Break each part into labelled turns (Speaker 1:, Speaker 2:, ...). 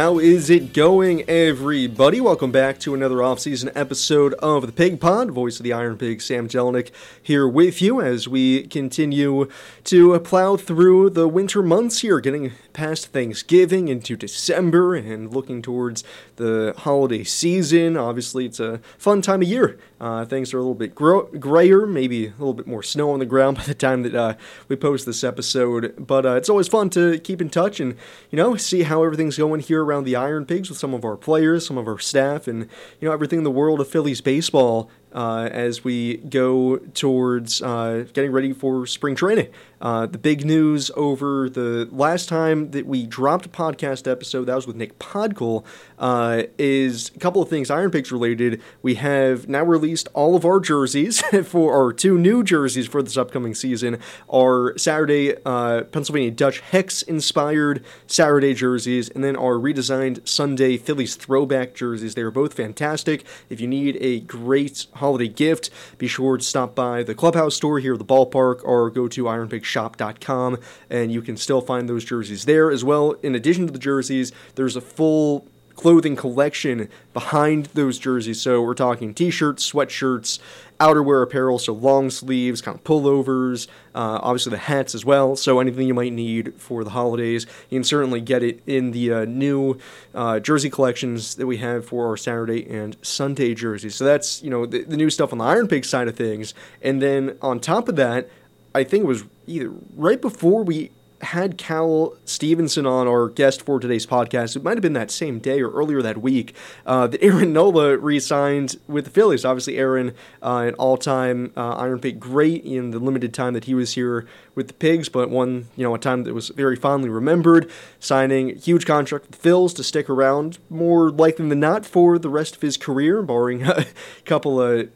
Speaker 1: How is it going, everybody? Welcome back to another off-season episode of the Pig Pod. Voice of the Iron Pig, Sam Jellinek, here with you as we continue to plow through the winter months here, getting past Thanksgiving into December and looking towards the holiday season. Obviously, it's a fun time of year. Uh, things are a little bit grayer, maybe a little bit more snow on the ground by the time that uh, we post this episode. But uh, it's always fun to keep in touch and you know see how everything's going here around the Iron Pigs with some of our players, some of our staff, and you know everything in the world of Phillies baseball uh, as we go towards uh, getting ready for spring training. Uh, the big news over the last time that we dropped a podcast episode, that was with Nick Podkul, uh, is a couple of things Iron Pigs related. We have now released all of our jerseys for our two new jerseys for this upcoming season. Our Saturday uh, Pennsylvania Dutch Hex inspired Saturday jerseys, and then our redesigned Sunday Phillies throwback jerseys. They are both fantastic. If you need a great holiday gift, be sure to stop by the clubhouse store here at the ballpark or go to ironpigshop.com and you can still find those jerseys there as well. In addition to the jerseys, there's a full clothing collection behind those jerseys. So we're talking t-shirts, sweatshirts, outerwear apparel, so long sleeves, kind of pullovers, uh, obviously the hats as well. So anything you might need for the holidays, you can certainly get it in the uh, new uh, jersey collections that we have for our Saturday and Sunday jerseys. So that's you know the, the new stuff on the Iron Pig side of things, and then on top of that, I think it was either right before we had Cal Stevenson on our guest for today's podcast. It might have been that same day or earlier that week uh, that Aaron Nola re-signed with the Phillies. Obviously, Aaron, uh, an all-time uh, Iron Pig great in the limited time that he was here with the Pigs, but one you know a time that was very fondly remembered. Signing huge contract with the Phils to stick around more likely than not for the rest of his career, barring a couple of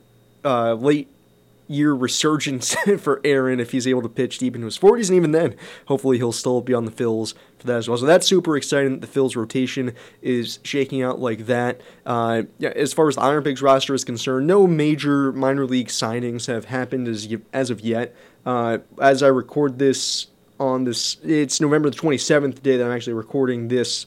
Speaker 1: uh, late year resurgence for Aaron if he's able to pitch deep into his 40s, and even then, hopefully he'll still be on the Phils for that as well. So that's super exciting. The Phils rotation is shaking out like that. Uh, yeah, as far as the Iron Pigs roster is concerned, no major minor league signings have happened as as of yet. Uh, as I record this on this, it's November the 27th day that I'm actually recording this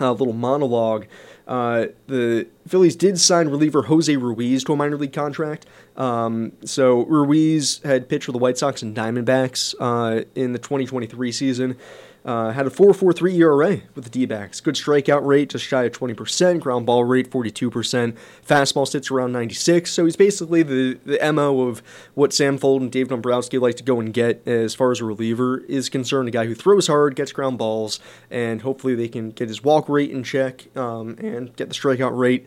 Speaker 1: uh, little monologue. Uh, the Phillies did sign reliever Jose Ruiz to a minor league contract. Um, so Ruiz had pitched for the White Sox and Diamondbacks uh, in the 2023 season. Uh, had a 4.43 ERA with the D-backs. Good strikeout rate, just shy of 20%. Ground ball rate, 42%. Fastball sits around 96. So he's basically the, the MO of what Sam Fuld and Dave Dombrowski like to go and get as far as a reliever is concerned. A guy who throws hard, gets ground balls, and hopefully they can get his walk rate in check um, and get the strikeout rate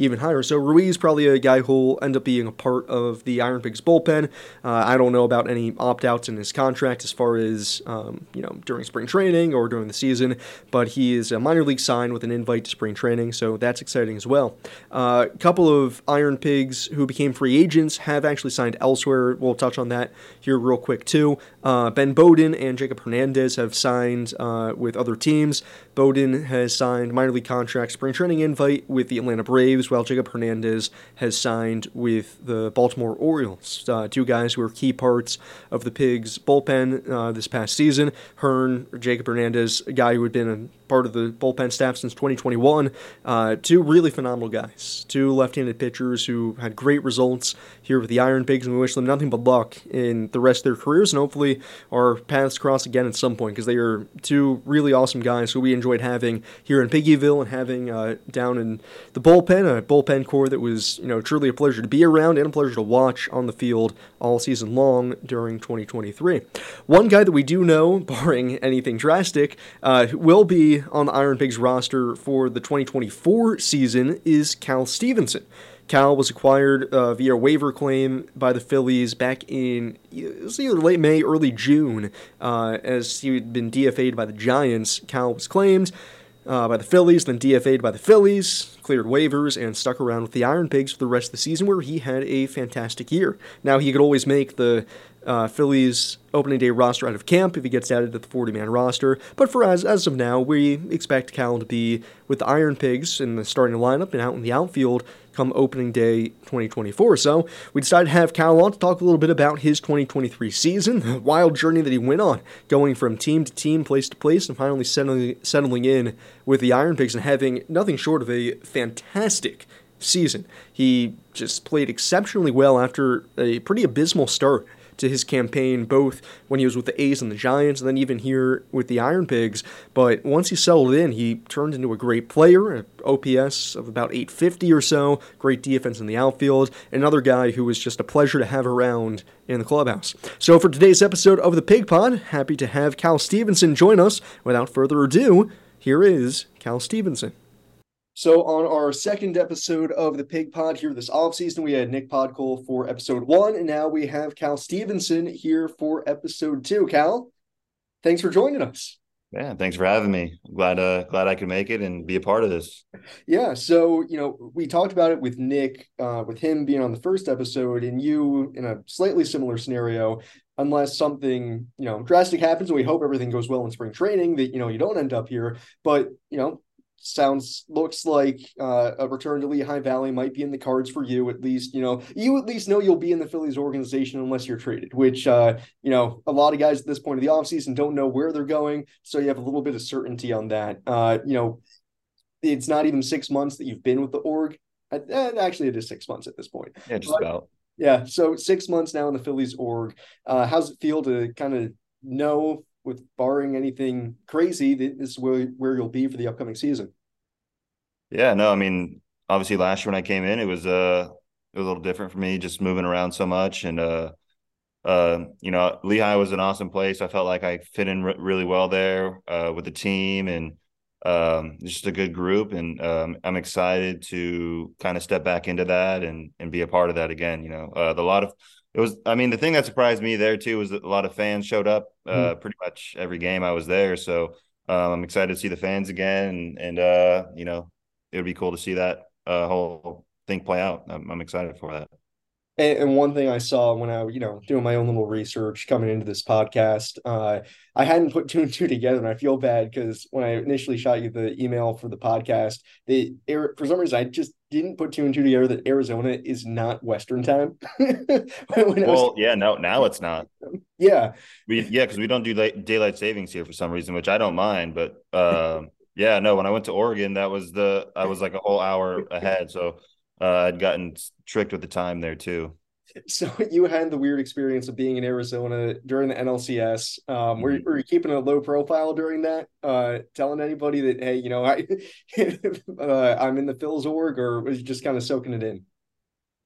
Speaker 1: even higher. So Ruiz probably a guy who'll end up being a part of the Iron Pigs bullpen. Uh, I don't know about any opt-outs in his contract as far as um, you know during spring training or during the season, but he is a minor league sign with an invite to spring training, so that's exciting as well. A uh, couple of Iron Pigs who became free agents have actually signed elsewhere. We'll touch on that here real quick too. Uh, ben Bowden and Jacob Hernandez have signed uh, with other teams. Bowden has signed minor league contract spring training invite with the Atlanta Braves, while Jacob Hernandez has signed with the Baltimore Orioles. Uh, two guys who were key parts of the Pigs bullpen uh, this past season. Hearn, Jacob Hernandez, a guy who had been a part of the bullpen staff since 2021. Uh, two really phenomenal guys, two left-handed pitchers who had great results here with the Iron Pigs, and we wish them nothing but luck in the rest of their careers, and hopefully our paths cross again at some point because they are two really awesome guys who we enjoyed having here in Piggyville and having uh, down in the bullpen, a bullpen core that was you know truly a pleasure to be around and a pleasure to watch on the field all season long during 2023. One guy that we do know, barring anything drastic, uh, will be on the Iron Pigs roster for the 2024 season is Cal Stevenson. Cal was acquired uh, via waiver claim by the Phillies back in either late May, early June, uh, as he had been DFA'd by the Giants. Cal was claimed uh, by the Phillies, then DFA'd by the Phillies, cleared waivers, and stuck around with the Iron Pigs for the rest of the season, where he had a fantastic year. Now, he could always make the uh, Phillies opening day roster out of camp if he gets added to the 40 man roster. But for as, as of now, we expect Cal to be with the Iron Pigs in the starting lineup and out in the outfield come opening day 2024. So we decided to have Cal on to talk a little bit about his 2023 season, the wild journey that he went on, going from team to team, place to place, and finally settling, settling in with the Iron Pigs and having nothing short of a fantastic season. He just played exceptionally well after a pretty abysmal start to his campaign, both when he was with the A's and the Giants, and then even here with the Iron Pigs. But once he settled in, he turned into a great player, an OPS of about 850 or so, great defense in the outfield, another guy who was just a pleasure to have around in the clubhouse. So for today's episode of the Pig Pod, happy to have Cal Stevenson join us. Without further ado, here is Cal Stevenson. So, on our second episode of the Pig Pod here this off season, we had Nick Podkul for episode one, and now we have Cal Stevenson here for episode two. Cal, thanks for joining us.
Speaker 2: Yeah, thanks for having me. glad uh glad I could make it and be a part of this.
Speaker 1: Yeah, so you know, we talked about it with Nick, uh, with him being on the first episode, and you in a slightly similar scenario, unless something you know drastic happens, and we hope everything goes well in spring training, that you know you don't end up here. But you know, sounds looks like uh, a return to Lehigh Valley might be in the cards for you at least. You know, you at least know you'll be in the Phillies organization unless you're traded, which uh, you know a lot of guys at this point of the offseason don't know where they're going, so you have a little bit of certainty on that. Uh, you know, it's not even six months that you've been with the org. Uh, actually, it is six months at this point.
Speaker 2: Yeah, just but, about.
Speaker 1: Yeah, so six months now in the Phillies org. Uh, how's it feel to kind of know with barring anything crazy, this is where, where you'll be for the upcoming season.
Speaker 2: Yeah, no, I mean, obviously last year when I came in, it was uh it was a little different for me, just moving around so much, and uh, uh, you know, Lehigh was an awesome place. I felt like I fit in re- really well there uh, with the team, and um, just a good group, and um, I'm excited to kind of step back into that and and be a part of that again. You know, uh, the lot of it was i mean the thing that surprised me there too was that a lot of fans showed up uh, mm. pretty much every game i was there. So um, i'm excited to see the fans again and, and uh, you know it would be cool to see that uh, whole thing play out. I'm, I'm excited for that
Speaker 1: and, and, one thing I saw when I, you know, doing my own little research coming into this podcast, uh, I hadn't put two and two together, and I feel bad because when I initially shot you the email for the podcast, the for some reason I just didn't put two and two together that Arizona is not Western time.
Speaker 2: well, was, yeah, no, now it's not.
Speaker 1: Yeah,
Speaker 2: we yeah because we don't do daylight savings here for some reason, which I don't mind, but. Uh, yeah, no. When I went to Oregon, that was the I was like a whole hour ahead, so uh, I'd gotten tricked with the time there too.
Speaker 1: So you had the weird experience of being in Arizona during the NLCS. Um, were, mm-hmm. were you keeping a low profile during that? Uh, telling anybody that hey, you know, I uh, I'm in the Phil's org, or was you just kind of soaking it in?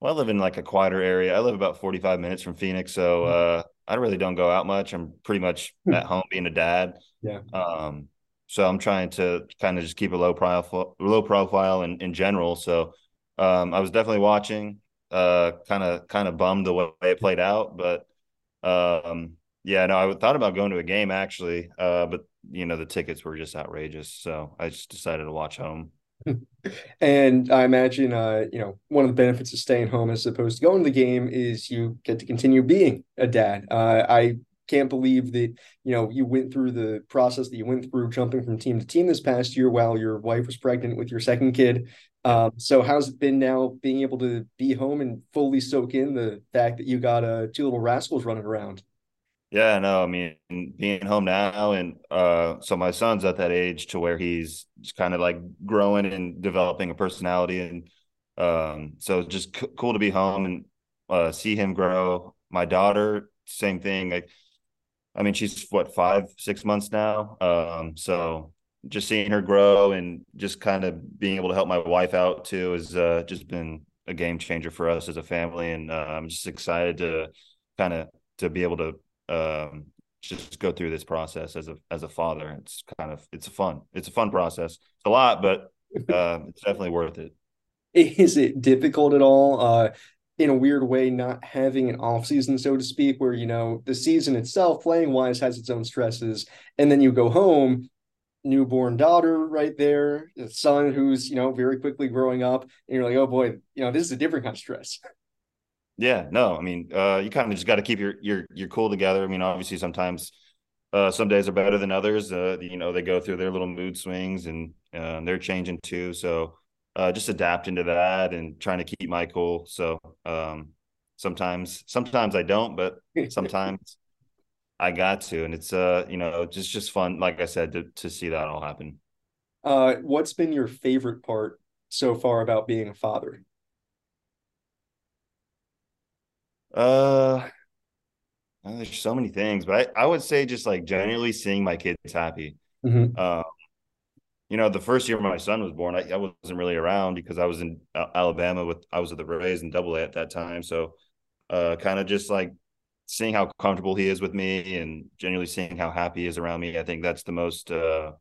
Speaker 2: Well, I live in like a quieter area. I live about 45 minutes from Phoenix, so mm-hmm. uh, I really don't go out much. I'm pretty much hmm. at home being a dad.
Speaker 1: Yeah.
Speaker 2: Um, so I'm trying to kind of just keep a low profile, low profile in, in general. So um, I was definitely watching. Kind of kind of bummed the way it played out, but um, yeah, no, I thought about going to a game actually, uh, but you know the tickets were just outrageous, so I just decided to watch home.
Speaker 1: and I imagine, uh, you know, one of the benefits of staying home as opposed to going to the game is you get to continue being a dad. Uh, I can't believe that you know you went through the process that you went through jumping from team to team this past year while your wife was pregnant with your second kid um, so how's it been now being able to be home and fully soak in the fact that you got uh, two little rascals running around?
Speaker 2: Yeah, no, I mean being home now, and uh, so my son's at that age to where he's just kind of like growing and developing a personality, and um, so it's just c- cool to be home and uh, see him grow. My daughter, same thing. Like, I mean, she's what five, six months now. Um, so just seeing her grow and just kind of being able to help my wife out too has uh, just been a game changer for us as a family, and uh, I'm just excited to kind of to be able to um, just go through this process as a as a father. It's kind of it's a fun it's a fun process. It's a lot, but uh, it's definitely worth it.
Speaker 1: Is it difficult at all? Uh, in a weird way, not having an off season, so to speak, where you know the season itself, playing wise, has its own stresses, and then you go home newborn daughter right there, a son who's, you know, very quickly growing up. And you're like, oh boy, you know, this is a different kind of stress.
Speaker 2: Yeah, no, I mean, uh, you kind of just got to keep your your your cool together. I mean, obviously, sometimes uh, some days are better than others. Uh, you know, they go through their little mood swings and uh, they're changing too. So uh, just adapting to that and trying to keep my cool. So um, sometimes, sometimes I don't, but sometimes I got to, and it's uh, you know, just just fun. Like I said, to to see that all happen.
Speaker 1: Uh, what's been your favorite part so far about being a father?
Speaker 2: Uh, there's so many things, but I, I would say just like genuinely seeing my kids happy.
Speaker 1: Mm-hmm.
Speaker 2: Um, you know, the first year my son was born, I, I wasn't really around because I was in Alabama with I was at the Rays and Double A at that time. So, uh, kind of just like seeing how comfortable he is with me and genuinely seeing how happy he is around me. I think that's the most uh,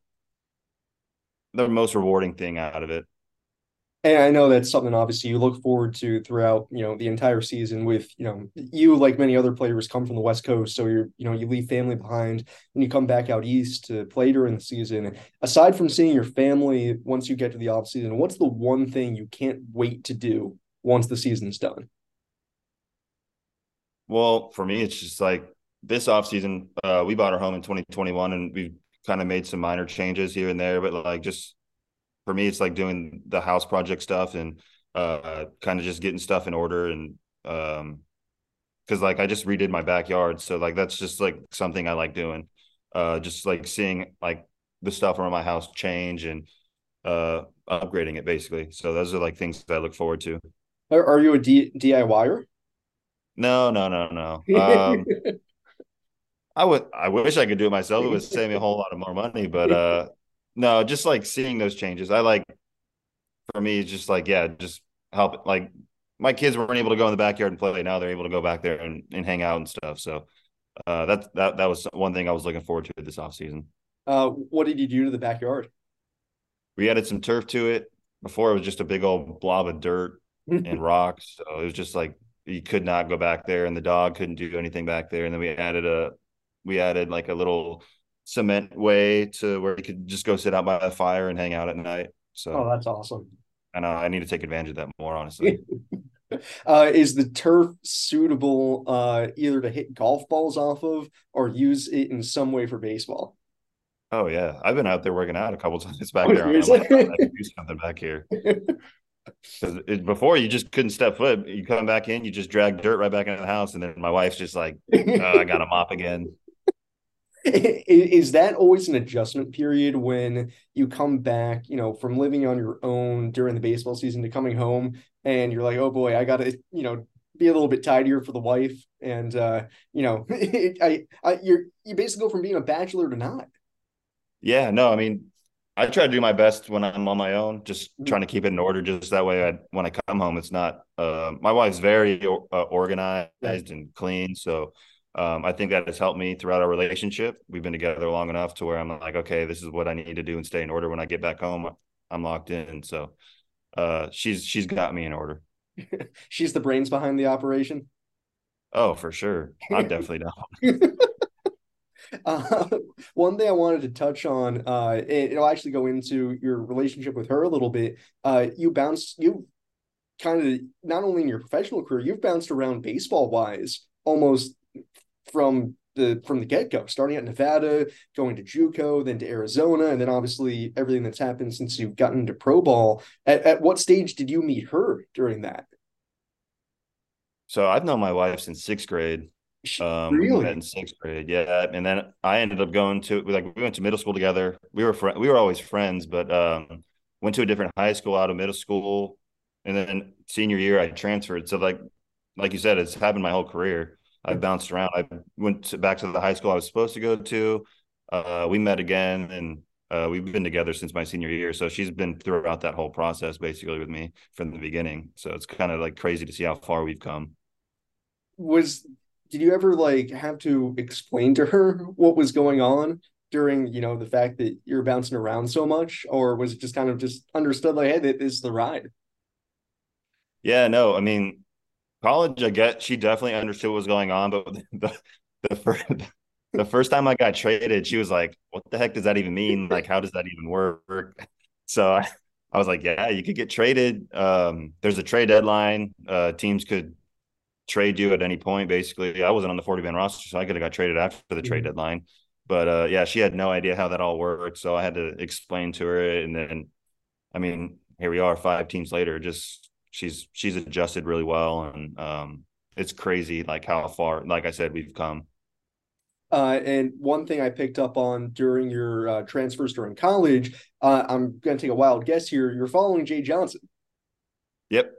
Speaker 2: the most rewarding thing out of it.
Speaker 1: And I know that's something obviously you look forward to throughout, you know, the entire season with, you know, you like many other players come from the West Coast. So you're, you know, you leave family behind and you come back out east to play during the season. Aside from seeing your family once you get to the off season, what's the one thing you can't wait to do once the season's done?
Speaker 2: Well, for me, it's just like this off season, uh, we bought our home in 2021 and we've kind of made some minor changes here and there, but like just for me, it's like doing the house project stuff and uh, kind of just getting stuff in order and um, because like I just redid my backyard, so like that's just like something I like doing. Uh, just like seeing like the stuff around my house change and uh upgrading it basically. So those are like things that I look forward to.
Speaker 1: Are, are you a D- DIYer?
Speaker 2: No, no, no, no. Um, I would. I wish I could do it myself. It would save me a whole lot of more money, but uh, no, just like seeing those changes. I like for me, it's just like, yeah, just help like my kids weren't able to go in the backyard and play. Now they're able to go back there and, and hang out and stuff. So uh that that that was one thing I was looking forward to this off season.
Speaker 1: Uh what did you do to the backyard?
Speaker 2: We added some turf to it. Before it was just a big old blob of dirt and rocks. So it was just like you could not go back there and the dog couldn't do anything back there. And then we added a we added like a little cement way to where you could just go sit out by the fire and hang out at night. So
Speaker 1: oh, that's awesome.
Speaker 2: I know I need to take advantage of that more, honestly.
Speaker 1: uh, is the turf suitable uh, either to hit golf balls off of or use it in some way for baseball?
Speaker 2: Oh yeah, I've been out there working out a couple times back oh, there. I can do something back here. Because before you just couldn't step foot. You come back in, you just drag dirt right back into the house, and then my wife's just like, oh, "I got to mop again."
Speaker 1: is that always an adjustment period when you come back you know from living on your own during the baseball season to coming home and you're like oh boy i gotta you know be a little bit tidier for the wife and uh you know I, I you're you basically go from being a bachelor to not
Speaker 2: yeah no i mean i try to do my best when i'm on my own just mm-hmm. trying to keep it in order just that way I, when i come home it's not uh my wife's very uh, organized and clean so um, I think that has helped me throughout our relationship. We've been together long enough to where I'm like, okay, this is what I need to do and stay in order. When I get back home, I'm locked in. So uh, she's she's got me in order.
Speaker 1: she's the brains behind the operation.
Speaker 2: Oh, for sure. I'm definitely down.
Speaker 1: Uh, one thing I wanted to touch on, uh, it'll actually go into your relationship with her a little bit. Uh, you bounced, you kind of not only in your professional career, you've bounced around baseball wise almost from the from the get go, starting at Nevada, going to JUCO, then to Arizona, and then obviously everything that's happened since you've gotten into pro ball. At, at what stage did you meet her during that?
Speaker 2: So I've known my wife since sixth grade. Um, really? In sixth grade, yeah. And then I ended up going to like we went to middle school together. We were fr- we were always friends, but um, went to a different high school out of middle school, and then senior year I transferred. So like like you said, it's happened my whole career. I bounced around. I went to, back to the high school I was supposed to go to. Uh, we met again, and uh, we've been together since my senior year. So she's been throughout that whole process basically with me from the beginning. So it's kind of like crazy to see how far we've come.
Speaker 1: Was did you ever like have to explain to her what was going on during you know the fact that you're bouncing around so much, or was it just kind of just understood like, hey, this is the ride?
Speaker 2: Yeah, no, I mean, college, I get she definitely understood what was going on, but the the first the first time I got traded, she was like, "What the heck does that even mean? Like, how does that even work?" So I, I was like, "Yeah, you could get traded. Um, there's a trade deadline. Uh, teams could trade you at any point. Basically, I wasn't on the 40 man roster, so I could have got traded after the mm-hmm. trade deadline. But uh, yeah, she had no idea how that all worked, so I had to explain to her. And then, I mean, here we are, five teams later. Just she's she's adjusted really well, and um, it's crazy like how far, like I said, we've come.
Speaker 1: Uh, and one thing I picked up on during your uh, transfers during college, uh, I'm going to take a wild guess here. You're following Jay Johnson.
Speaker 2: Yep.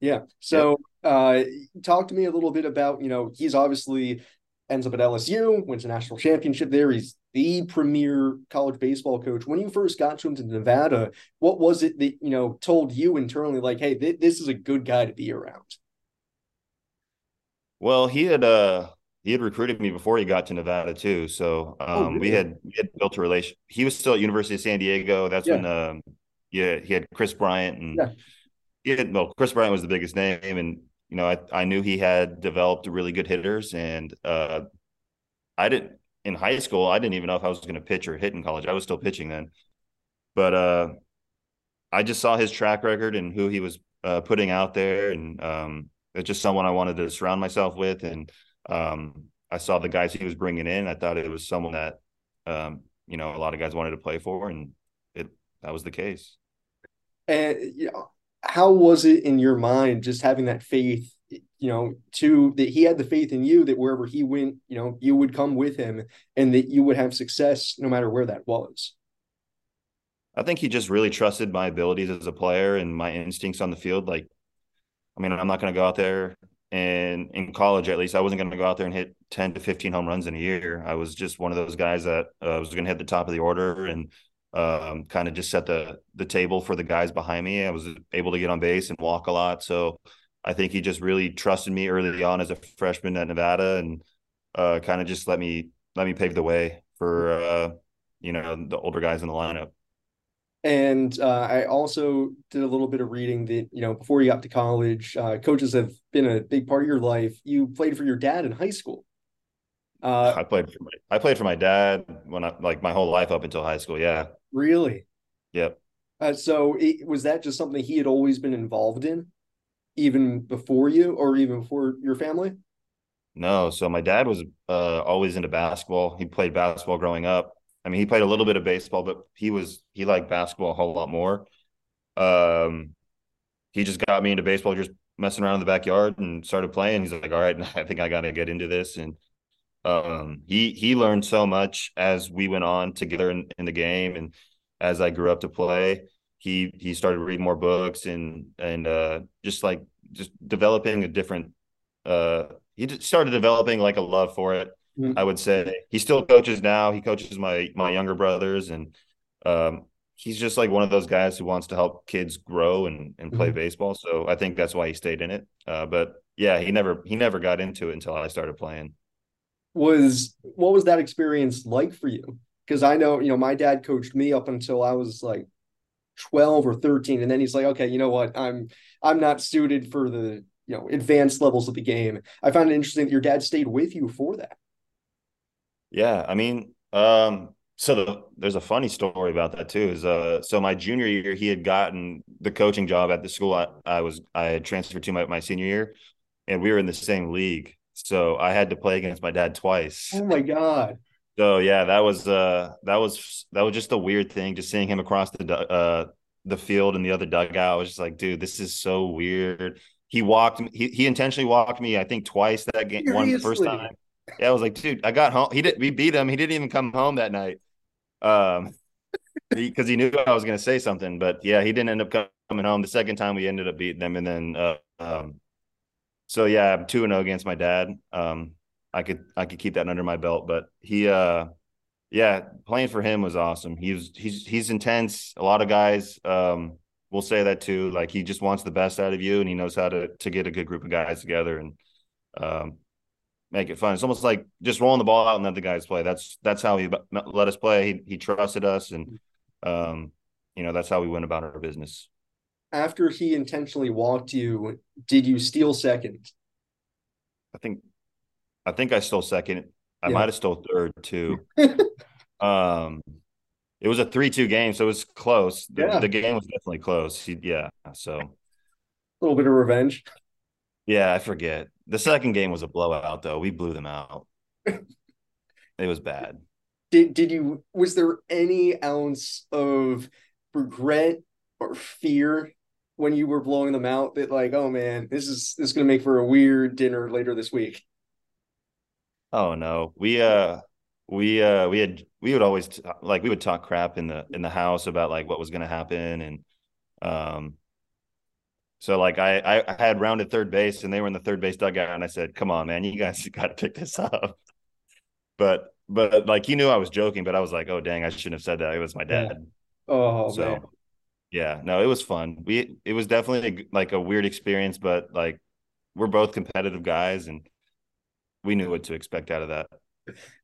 Speaker 1: Yeah. So. Uh, talk to me a little bit about you know he's obviously ends up at LSU, wins a national championship there. He's the premier college baseball coach. When you first got to him to Nevada, what was it that you know told you internally, like, hey, th- this is a good guy to be around?
Speaker 2: Well, he had uh he had recruited me before he got to Nevada too. So oh, um, oh, really? we had we had built a relation. He was still at University of San Diego. That's yeah. when um, yeah he had Kris Bryant and yeah. he had, well Kris Bryant was the biggest name and you know I I knew he had developed really good hitters and uh, I didn't in high school I didn't even know if I was going to pitch or hit in college. I was still pitching then, but uh, I just saw his track record and who he was uh, putting out there and um, it's just someone I wanted to surround myself with and um, I saw the guys he was bringing in. I thought it was someone that, um, you know, a lot of guys wanted to play for, and it that was the case.
Speaker 1: And you know, how was it in your mind just having that faith? You know, to that he had the faith in you that wherever he went, you know, you would come with him, and that you would have success no matter where that was.
Speaker 2: I think he just really trusted my abilities as a player and my instincts on the field. Like, I mean, I'm not going to go out there and in college at least i wasn't going to go out there and hit 10 to 15 home runs in a year i was just one of those guys that uh, was going to hit the top of the order and um, kind of just set the the table for the guys behind me i was able to get on base and walk a lot so i think he just really trusted me early on as a freshman at nevada and uh, kind of just let me let me pave the way for uh, you know the older guys in the lineup
Speaker 1: and uh, I also did a little bit of reading that, you know, before you got to college, uh, coaches have been a big part of your life. You played for your dad in high school.
Speaker 2: Uh, I played for my, I played for my dad when I like my whole life up until high school. Yeah.
Speaker 1: Really?
Speaker 2: Yep.
Speaker 1: Uh, so it, was that just something he had always been involved in, even before you, or even before your family?
Speaker 2: No. So my dad was uh, always into basketball. He played basketball growing up. I mean, he played a little bit of baseball, but he was he liked basketball a whole lot more. Um, he just got me into baseball, just messing around in the backyard and started playing. He's like, "All right, I think I got to get into this." And um, he he learned so much as we went on together in, in the game, and as I grew up to play, he he started reading more books and and uh, just like just developing a different. Uh, he just started developing like a love for it Mm-hmm. I would say he still coaches now. He coaches my my younger brothers, and um, he's just like one of those guys who wants to help kids grow and and play mm-hmm. baseball. So I think that's why he stayed in it. Uh, but yeah, he never he never got into it until I started playing.
Speaker 1: Was what was that experience like for you? Because I know you know my dad coached me up until I was like 12 or 13 and then he's like okay you know what i'm i'm not suited for the you know advanced levels of the game i found it interesting that your dad stayed with you for that
Speaker 2: yeah, I mean, um, so the, there's a funny story about that too. Is uh, so my junior year, he had gotten the coaching job at the school I, I was I had transferred to my, my senior year, and we were in the same league. So I had to play against my dad twice.
Speaker 1: Oh my god!
Speaker 2: So yeah, that was uh that was that was just a weird thing. Just seeing him across the uh the field and the other dugout, I was just like, dude, this is so weird. He walked. He he intentionally walked me. I think twice that game. Seriously? One the first time yeah, I was like, dude, I got home. He did. We beat him. He didn't even come home that night, um, because he, he, knew I was going to say something. But yeah, he didn't end up coming home. The second time we ended up beating them, and then, uh, um, so yeah, I'm two and zero oh against my dad. Um, I could I could keep that under my belt, but he, uh, yeah, playing for him was awesome. He's he's he's intense. A lot of guys, um, will say that too. Like he just wants the best out of you, and he knows how to to get a good group of guys together. And um, make it fun. It's almost like just rolling the ball out and let the guys play. That's that's how he let us play. He he trusted us, and um, you know that's how we went about our business.
Speaker 1: After he intentionally walked you, did you steal second?
Speaker 2: I think, I think I stole second. I yeah. might have stole third too. um, it was a three-two game, so it was close. The, yeah. the game was definitely close. He, yeah, so a
Speaker 1: little bit of revenge.
Speaker 2: Yeah, I forget. The second game was a blowout, though. We blew them out. it was bad.
Speaker 1: Did did you was there any ounce of regret or fear when you were blowing them out that like, oh man, this is this is gonna make for a weird dinner later this week?
Speaker 2: Oh no. We uh we uh we had we would always t- like we would talk crap in the in the house about like what was gonna happen and um so like I I had rounded third base and they were in the third base dugout and I said, "Come on, man, you guys got to pick this up." But but like he knew I was joking, but I was like, "Oh dang, I shouldn't have said that. It was my dad."
Speaker 1: Oh so, man.
Speaker 2: Yeah, no, it was fun. We it was definitely like a weird experience, but like we're both competitive guys and we knew what to expect out of that.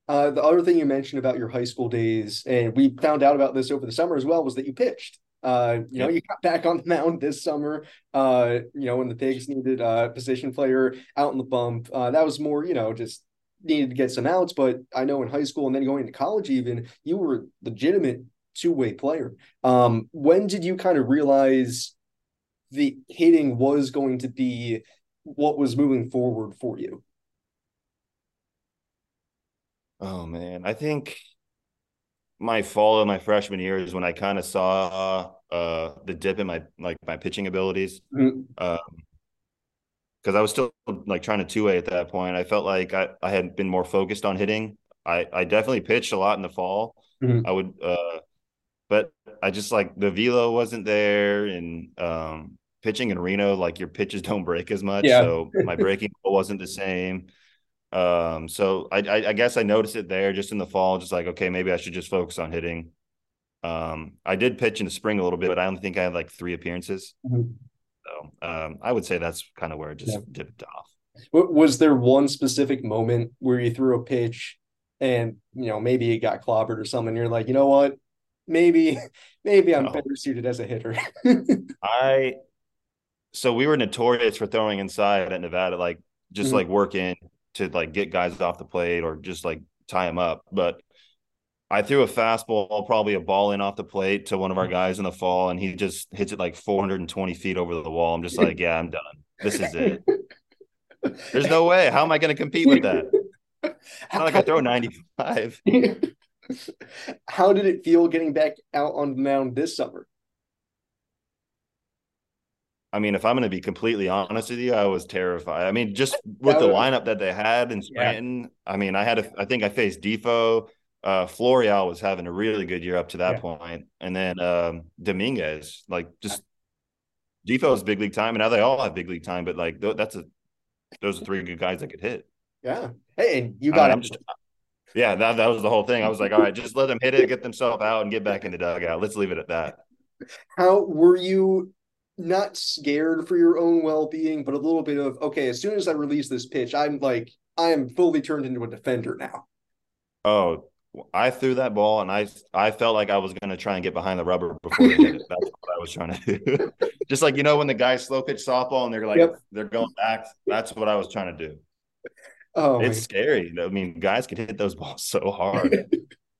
Speaker 1: Uh, the other thing you mentioned about your high school days, and we found out about this over the summer as well, was that you pitched. Uh, you know, you got back on the mound this summer. Uh, you know, when the pigs needed a position player out in the bump, uh, that was more, you know, just needed to get some outs. But I know in high school and then going to college, even you were legitimate two way player. Um, when did you kind of realize the hitting was going to be what was moving forward for you?
Speaker 2: Oh man, I think my fall of my freshman year is when I kind of saw uh, the dip in my like my pitching abilities. Mm-hmm. Um, because I was still like trying to two way at that point. I felt like I, I had been more focused on hitting. I, I definitely pitched a lot in the fall. Mm-hmm. I would uh but I just like the velo wasn't there and um pitching in Reno, like your pitches don't break as much. Yeah. So my breaking wasn't the same. Um, so I, I, I guess I noticed it there just in the fall, just like okay, maybe I should just focus on hitting. Um, I did pitch in the spring a little bit, but I only think I had like three appearances. Mm-hmm. So um, I would say that's kind of where it just yeah. dipped off.
Speaker 1: Was there one specific moment where you threw a pitch and you know maybe it got clobbered or something? you're like, you know what, maybe maybe I'm no. better suited as a hitter.
Speaker 2: I so we were notorious for throwing inside at Nevada, like just mm-hmm. like working to like get guys off the plate or just like tie them up. But I threw a fastball, probably a ball in off the plate to one of our guys in the fall, and he just hits it like 420 feet over the wall. I'm just like, yeah, I'm done. This is it. There's no way. How am I going to compete with that? It's not like I throw 95.
Speaker 1: How did it feel getting back out on the mound this summer?
Speaker 2: I mean, if I'm going to be completely honest with you, I was terrified. I mean, just with the lineup that they had in Scranton, yeah. I mean, I had, a, I think I faced Difo. Uh, Florial was having a really good year up to that yeah. point. and then um, Dominguez, like just Difo's big league time, and now they all have big league time. But like, that's a those are three good guys that could hit.
Speaker 1: Yeah. Hey, and you got
Speaker 2: it. Yeah, that that was the whole thing. I was like, all right, just let them hit it, get themselves out, and get back in the dugout. Let's leave it at that.
Speaker 1: How were you not scared for your own well-being, but a little bit of okay. As soon as I release this pitch, I'm like I am fully turned into a defender now.
Speaker 2: Oh, I threw that ball and I I felt like I was going to try and get behind the rubber before they hit it. That's what I was trying to do. Just like you know when the guys slow pitch softball and they're like yep. they're going back. That's what I was trying to do. Oh, it's scary. I mean, guys can hit those balls so hard.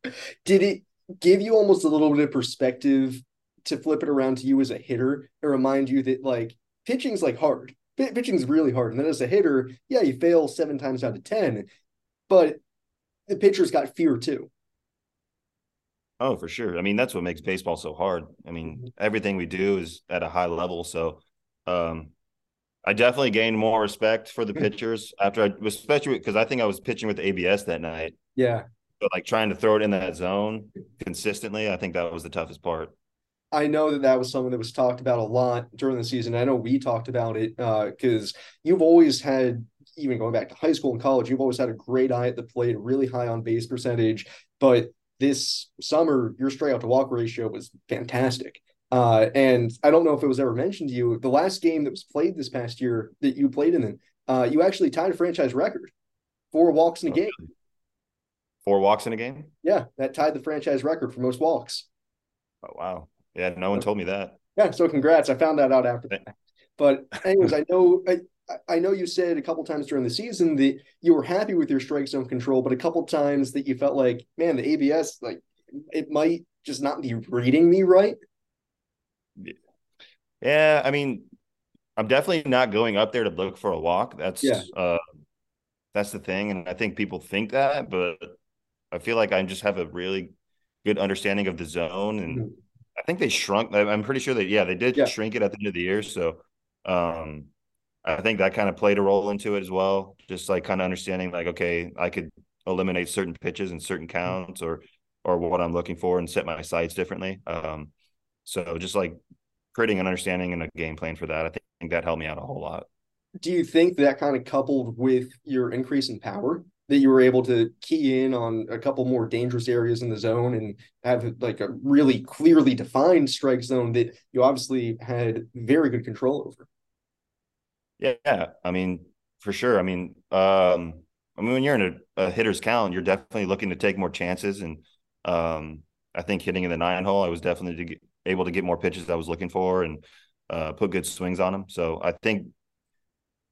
Speaker 1: Did it give you almost a little bit of perspective to flip it around to you as a hitter and remind you that like pitching's like hard. P- pitching's really hard. And then as a hitter, yeah, you fail seven times out of 10, but the pitcher's got fear too.
Speaker 2: Oh, for sure. I mean, that's what makes baseball so hard. I mean, everything we do is at a high level. So, um, I definitely gained more respect for the pitchers after I, especially because I think I was pitching with ABS that night.
Speaker 1: Yeah.
Speaker 2: But like trying to throw it in that zone consistently, I think that was the toughest part.
Speaker 1: I know that that was something that was talked about a lot during the season. I know we talked about it because uh, you've always had, even going back to high school and college, you've always had a great eye at the plate, really high on base percentage. But this summer, your strikeout to walk ratio was fantastic. Uh, and I don't know if it was ever mentioned to you, the last game that was played this past year that you played in, uh, you actually tied a franchise record, four walks in a game.
Speaker 2: Four walks in a game?
Speaker 1: Yeah, that tied the franchise record for most walks.
Speaker 2: Oh wow! Yeah, no one told me that.
Speaker 1: Yeah, so congrats. I found that out after that. But anyways, I know I, I know you said a couple times during the season that you were happy with your strike zone control, but a couple times that you felt like, man, the ABS like it might just not be reading me right.
Speaker 2: Yeah, I mean, I'm definitely not going up there to look for a walk. That's
Speaker 1: Yeah.
Speaker 2: uh that's the thing. And I think people think that, but I feel like I just have a really good understanding of the zone. And
Speaker 1: Mhm.
Speaker 2: I think they shrunk. I'm pretty sure that yeah, they did
Speaker 1: Yeah.
Speaker 2: shrink it at the end of the year. So um I think that kind of played a role into it as well. Just like kind of understanding like, okay, I could eliminate certain pitches and certain counts or or what I'm looking for and set my sights differently. Um so just like creating an understanding and a game plan for that, I think that helped me out a whole lot.
Speaker 1: Do you think that kind of coupled with your increase in power that you were able to key in on a couple more dangerous areas in the zone and have like a really clearly defined strike zone that you obviously had very good control over?
Speaker 2: Yeah, I mean, for sure. I mean, um, I mean, when you're in a, a hitter's count, you're definitely looking to take more chances, and um, I think hitting in the nine hole, I was definitely to get, able to get more pitches I was looking for and uh, put good swings on them. So I think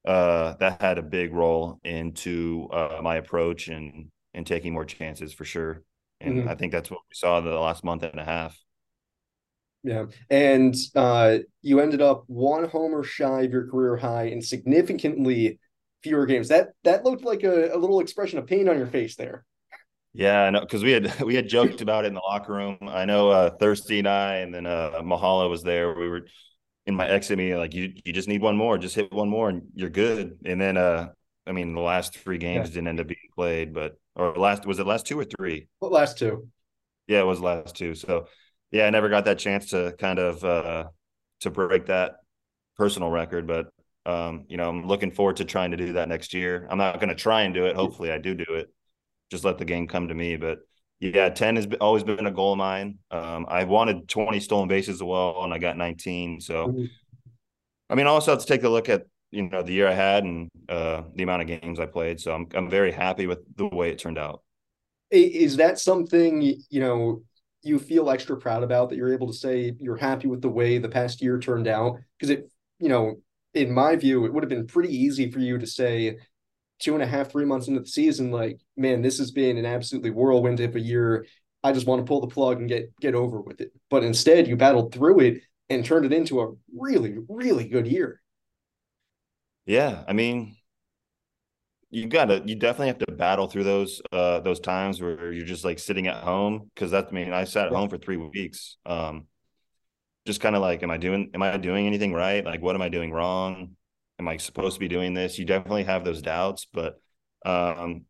Speaker 2: uh, that had a big role into uh, my approach and and taking more chances for sure. And
Speaker 1: Mhm.
Speaker 2: I think that's what we saw the last month and a half.
Speaker 1: Yeah. And uh, you ended up one homer shy of your career high in significantly fewer games. That that looked like a, a little expression of pain on your face there.
Speaker 2: Yeah, I know because we had we had joked about it in the locker room. I know uh, Thirsty and I, and then uh, Mahala was there. We were in my exit meeting, like you you just need one more, just hit one more, and you're good. And then, uh, I mean, the last three games
Speaker 1: Yeah.
Speaker 2: didn't end up being played, but or last was it last two or three?
Speaker 1: What last two?
Speaker 2: Yeah, it was last two. So yeah, I never got that chance to kind of uh, to break that personal record, but um, you know, I'm looking forward to trying to do that next year. I'm not going to try and do it. Hopefully, I do do it. Just let the game come to me. But yeah, 10 has been, always been a goal of mine. Um, I wanted 20 stolen bases as well, and I got 19. So. I mean, I also have to take a look at you know the year I had and uh, the amount of games I played. So I'm I'm very happy with the way it turned out.
Speaker 1: Is that something you know you feel extra proud about that you're able to say you're happy with the way the past year turned out? Because it, you know, in my view, it would have been pretty easy for you to say two and a half, three months into the season, like, man, this has been an absolutely whirlwind of a year. I just want to pull the plug and get get over with it. But instead, you battled through it and turned it into a really, really good year.
Speaker 2: Yeah, I mean, you gotta you definitely have to battle through those uh those times where you're just like sitting at home because that's I mean I sat at home for three weeks. Um, just kind of like, am I doing am I doing anything right? Like, what am I doing wrong? Am I supposed to be doing this? You definitely have those doubts, but um,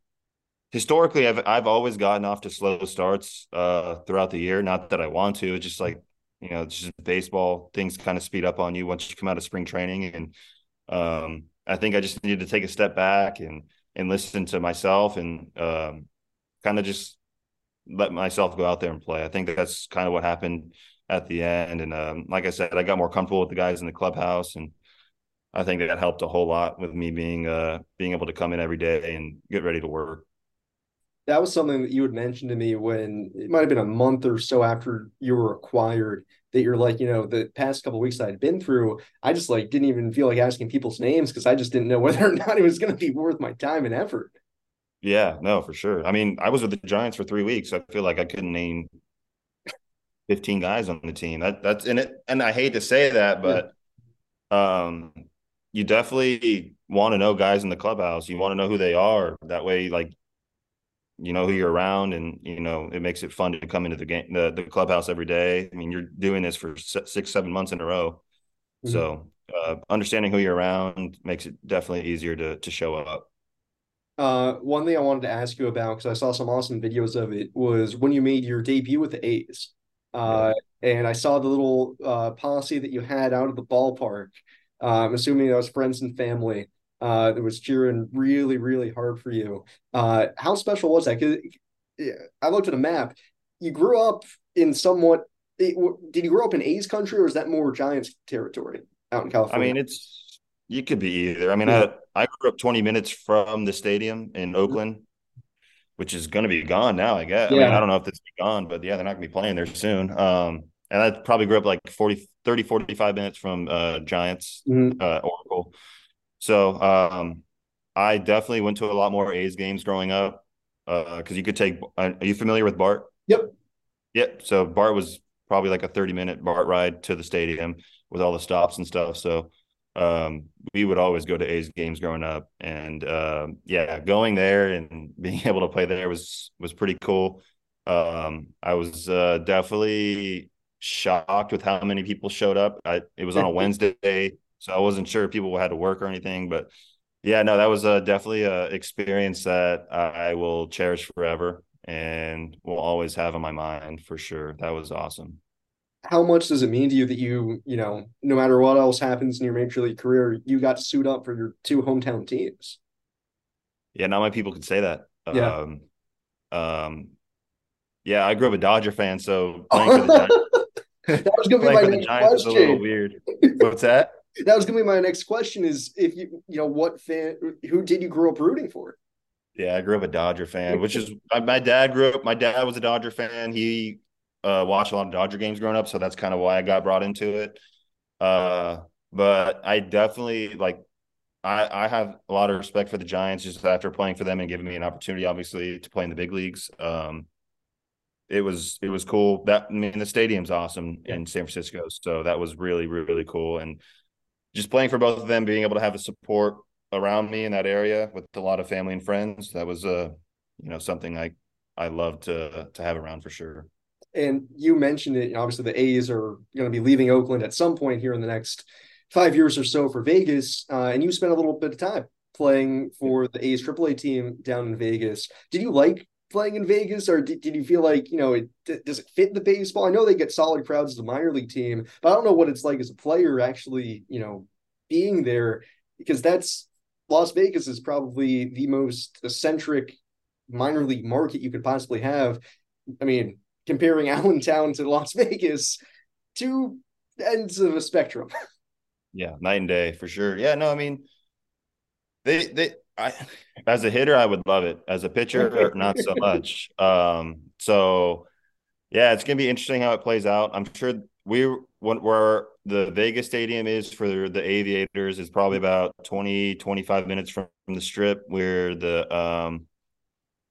Speaker 2: historically, I've I've always gotten off to slow starts uh throughout the year. Not that I want to. It's just like you know, it's just baseball. Things kind of speed up on you once you come out of spring training, and um, I think I just needed to take a step back and and listen to myself and um, kind of just let myself go out there and play. I think that's kind of what happened at the end. And um, like I said, I got more comfortable with the guys in the clubhouse, and I think that helped a whole lot with me being uh, being able to come in every day and get ready to work.
Speaker 1: That was something that you had mentioned to me when it might have been a month or so after you were acquired. That you're like, you know, the past couple of weeks I'd been through, I just like didn't even feel like asking people's names because I just didn't know whether or not it was going to be worth my time and effort.
Speaker 2: Yeah, no, for sure. I mean, I was with the Giants for three weeks. I feel like I couldn't name 15 guys on the team. That that's in it. And I hate to say that, but um you definitely want to know guys in the clubhouse. You want to know who they are. That way, like you know who you're around, and you know it makes it fun to come into the game, the, the clubhouse every day. I mean, you're doing this for six, seven months in a row,
Speaker 1: Mhm.
Speaker 2: so uh, understanding who you're around makes it definitely easier to to show up.
Speaker 1: Uh, one thing I wanted to ask you about because I saw some awesome videos of it was when you made your debut with the A's. Uh, and I saw the little uh policy that you had out of the ballpark. Uh, I'm assuming that was friends and family uh that was cheering really, really hard for you. Uh, how special was that? 'Cause yeah, I looked at a map. You grew up in somewhat. It, did you grow up in A's country or is that more Giants territory out in California?
Speaker 2: I mean, it's you could be either. I mean,
Speaker 1: Yeah.
Speaker 2: I I grew up 20 minutes from the stadium in Oakland, which is going to be gone now. I guess. I mean,
Speaker 1: Yeah.
Speaker 2: I don't know if it's gone, but yeah, they're not going to be playing there soon. Um, and I probably grew up like 40, 30, 45 minutes from uh Giants
Speaker 1: Mhm.
Speaker 2: uh, Oracle. So um, I definitely went to a lot more A's games growing up because you could take. Are you familiar with Bart?
Speaker 1: Yep.
Speaker 2: Yep. So Bart was probably like a 30 minute Bart ride to the stadium with all the stops and stuff. So um, we would always go to A's games growing up, and uh, yeah, going there and being able to play there was was pretty cool. Um, I was uh, definitely shocked with how many people showed up. I, it was on a Wednesday, so I wasn't sure if people had to work or anything, but yeah, no, that was uh, definitely a experience that I will cherish forever and will always have in my mind for sure. That was awesome
Speaker 1: how much does it mean to you that you, you know, no matter what else happens in your major league career, you got to suit up for your two hometown teams?
Speaker 2: Yeah, not many people could say that. Yeah. Um, um, yeah, I grew up a Dodger fan, so playing for the that was going to be my next question. a little weird. What's that?
Speaker 1: that was going to be my next question. Is if you, you know, what fan, who did you grow up rooting for?
Speaker 2: Yeah, I grew up a Dodger fan, which is my, my dad grew up. My dad was a Dodger fan. He uh, watched a lot of Dodger games growing up, so that's kind of why I got brought into it. Uh, but I definitely like I, I have a lot of respect for the Giants just after playing for them and giving me an opportunity, obviously, to play in the big leagues. Um, it was it was cool. That I mean, the stadium's awesome yeah. in San Francisco, so that was really really cool. And just playing for both of them, being able to have the support around me in that area with a lot of family and friends, that was a uh, you know something I I love to to have around for sure
Speaker 1: and you mentioned it. Obviously, the A's are going to be leaving Oakland at some point here in the next five years or so for Vegas, uh, and you spent a little bit of time playing for the A's AAA team down in Vegas. Did you like playing in Vegas, or did, did you feel like you know it, does it fit the baseball? I know they get solid crowds as a minor league team, but I don't know what it's like as a player actually, you know, being there because that's Las Vegas is probably the most eccentric minor league market you could possibly have. I mean, comparing Allentown to Las Vegas, two ends of a spectrum.
Speaker 2: Yeah, night and day for sure. Yeah, no, I mean, they they I as a hitter I would love it. As a pitcher, not so much. Um, so yeah, it's gonna be interesting how it plays out. I'm sure we where the Vegas stadium is for the Aviators is probably about 20 25 minutes from, from the strip where the um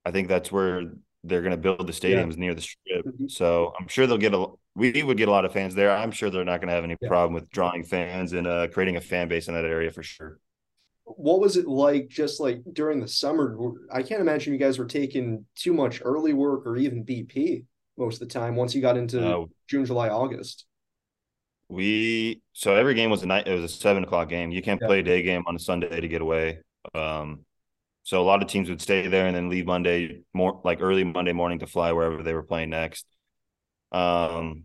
Speaker 2: I think that's where they're going to build the stadiums yeah. near the strip. Mm-hmm. So I'm sure they'll get a we would get a lot of fans there. I'm sure they're not going to have any yeah. problem with drawing fans and uh, creating a fan base in that area for sure.
Speaker 1: What was it like just like during the summer? I can't imagine you guys were taking too much early work or even BP most of the time once you got into uh, June, July, August.
Speaker 2: We so every game was a night. It was a seven o'clock game. You can't yeah. play a day game on a Sunday to get away. Um, so a lot of teams would stay there and then leave Monday more like early Monday morning to fly wherever they were playing next. Um,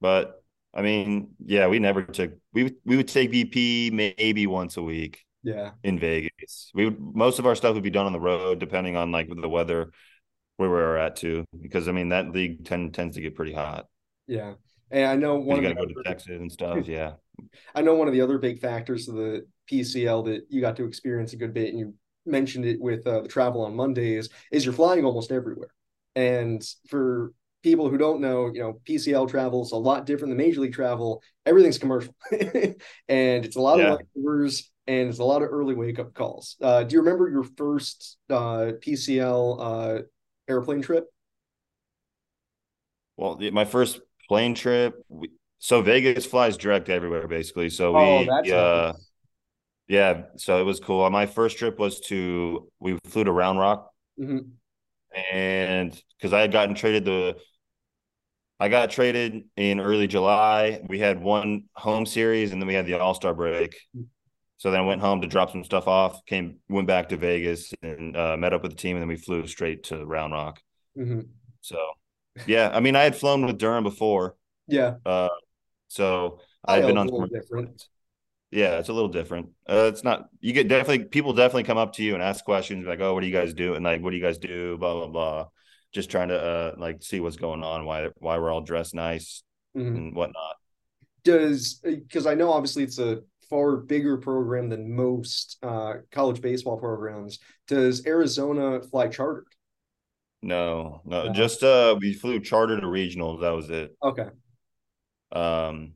Speaker 2: but I mean, yeah, we never took we we would take BP maybe once a week.
Speaker 1: Yeah,
Speaker 2: in Vegas, we would most of our stuff would be done on the road, depending on like the weather where we are at too. Because I mean, that league tend, tends to get pretty hot.
Speaker 1: Yeah, and I know one.
Speaker 2: You got to go to Texas and stuff. Yeah,
Speaker 1: I know one of the other big factors of the PCL that you got to experience a good bit, and you mentioned it with uh, the travel on Mondays, is you're flying almost everywhere. And for people who don't know, you know, PCL travel is a lot different than Major League travel. Everything's commercial, and it's a lot yeah. of and it's a lot of early wake up calls. Uh, do you remember your first uh, PCL uh, airplane trip?
Speaker 2: Well, my first plane trip. We, so Vegas flies direct everywhere, basically. So oh, we, uh, nice. Yeah, so it was cool. My first trip was to we flew to Round Rock, mm-hmm. and because I had gotten traded the, I got traded in early July. We had one home series, and then we had the All Star break. So then I went home to drop some stuff off. Came went back to Vegas and uh, met up with the team, and then we flew straight to Round Rock. Mm-hmm. So, yeah, I mean, I had flown with Durham before.
Speaker 1: Yeah. Uh,
Speaker 2: so I've been on different yeah, it's a little different. Uh, it's not. You get definitely people definitely come up to you and ask questions like, "Oh, what do you guys do?" and like, "What do you guys do?" Blah blah blah. Just trying to uh like see what's going on, why why we're all dressed nice mm-hmm. and whatnot.
Speaker 1: Does because I know obviously it's a far bigger program than most uh, college baseball programs. Does Arizona fly chartered?
Speaker 2: No, no, just uh we flew chartered to regionals. That was it.
Speaker 1: Okay.
Speaker 2: Um,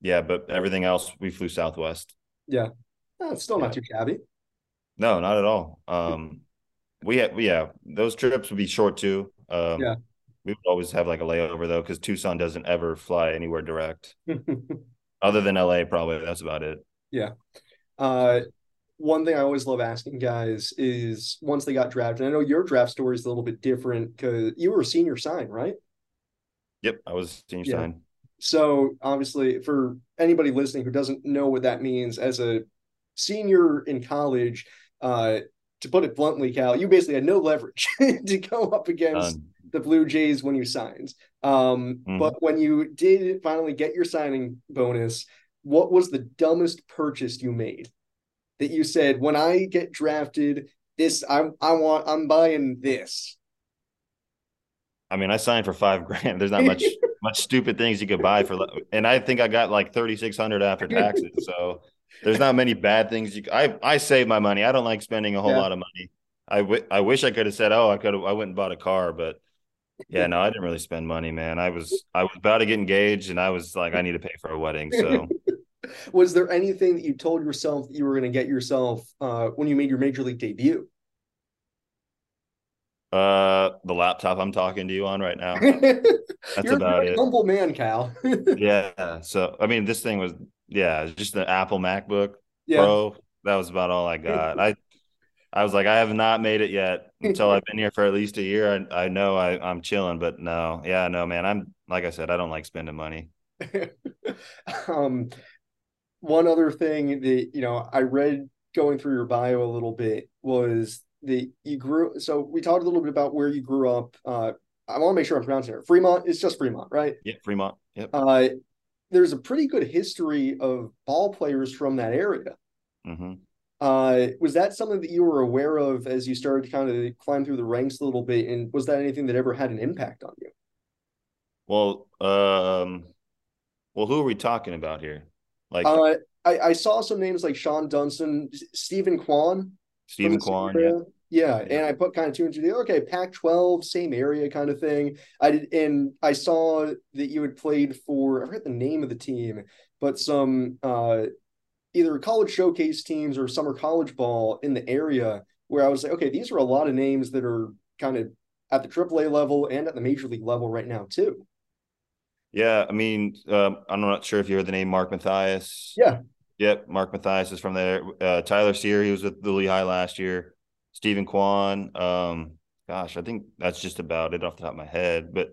Speaker 2: yeah, but everything else we flew Southwest.
Speaker 1: Yeah, oh, it's still yeah. not too shabby.
Speaker 2: No, not at all. Um, we had yeah, those trips would be short too. Um, yeah, we would always have like a layover though, because Tucson doesn't ever fly anywhere direct, other than LA. Probably that's about it.
Speaker 1: Yeah. Uh, one thing I always love asking guys is once they got drafted. I know your draft story is a little bit different because you were a senior sign, right?
Speaker 2: Yep, I was a senior yeah. sign.
Speaker 1: So obviously, for anybody listening who doesn't know what that means, as a senior in college, uh, to put it bluntly, Cal, you basically had no leverage to go up against um, the Blue Jays when you signed. Um, mm-hmm. But when you did finally get your signing bonus, what was the dumbest purchase you made that you said, when I get drafted, this I I want I'm buying this?
Speaker 2: I mean, I signed for five grand. There's not much much stupid things you could buy for, and I think I got like thirty six hundred after taxes. So there's not many bad things. You, I I save my money. I don't like spending a whole yeah. lot of money. I, w- I wish I could have said, oh, I could have I went and bought a car, but yeah, no, I didn't really spend money, man. I was I was about to get engaged, and I was like, I need to pay for a wedding. So,
Speaker 1: was there anything that you told yourself that you were going to get yourself uh, when you made your major league debut?
Speaker 2: Uh, the laptop I'm talking to you on right now. That's
Speaker 1: you're,
Speaker 2: about
Speaker 1: you're
Speaker 2: it.
Speaker 1: Humble man, Cal.
Speaker 2: yeah. So I mean, this thing was yeah, just an Apple MacBook yeah. Pro. That was about all I got. I I was like, I have not made it yet until I've been here for at least a year. I, I know I, I'm chilling, but no, yeah, no, man. I'm like I said, I don't like spending money.
Speaker 1: um, one other thing that you know, I read going through your bio a little bit was that you grew. So we talked a little bit about where you grew up. Uh, I want to make sure I'm pronouncing it. Fremont. It's just Fremont, right?
Speaker 2: Yeah, Fremont. Yep.
Speaker 1: Uh, there's a pretty good history of ball players from that area.
Speaker 2: Mm-hmm.
Speaker 1: Uh, was that something that you were aware of as you started to kind of climb through the ranks a little bit? And was that anything that ever had an impact on you?
Speaker 2: Well, um, well, who are we talking about here?
Speaker 1: Like, uh, I, I saw some names like Shawon Dunston, Steven Kwan.
Speaker 2: Steven Kwan, yeah.
Speaker 1: Yeah, and I put kind of two and two together. Okay, Pac-12, same area, kind of thing. I did, and I saw that you had played for. I forget the name of the team, but some uh, either college showcase teams or summer college ball in the area where I was like, okay, these are a lot of names that are kind of at the AAA level and at the major league level right now too.
Speaker 2: Yeah, I mean, um, I'm not sure if you heard the name Mark Mathias.
Speaker 1: Yeah.
Speaker 2: Yep, Mark Mathias is from there. Uh, Tyler Cyr, he was with the Lehigh last year. Steven Kwan. Um, gosh, I think that's just about it off the top of my head. But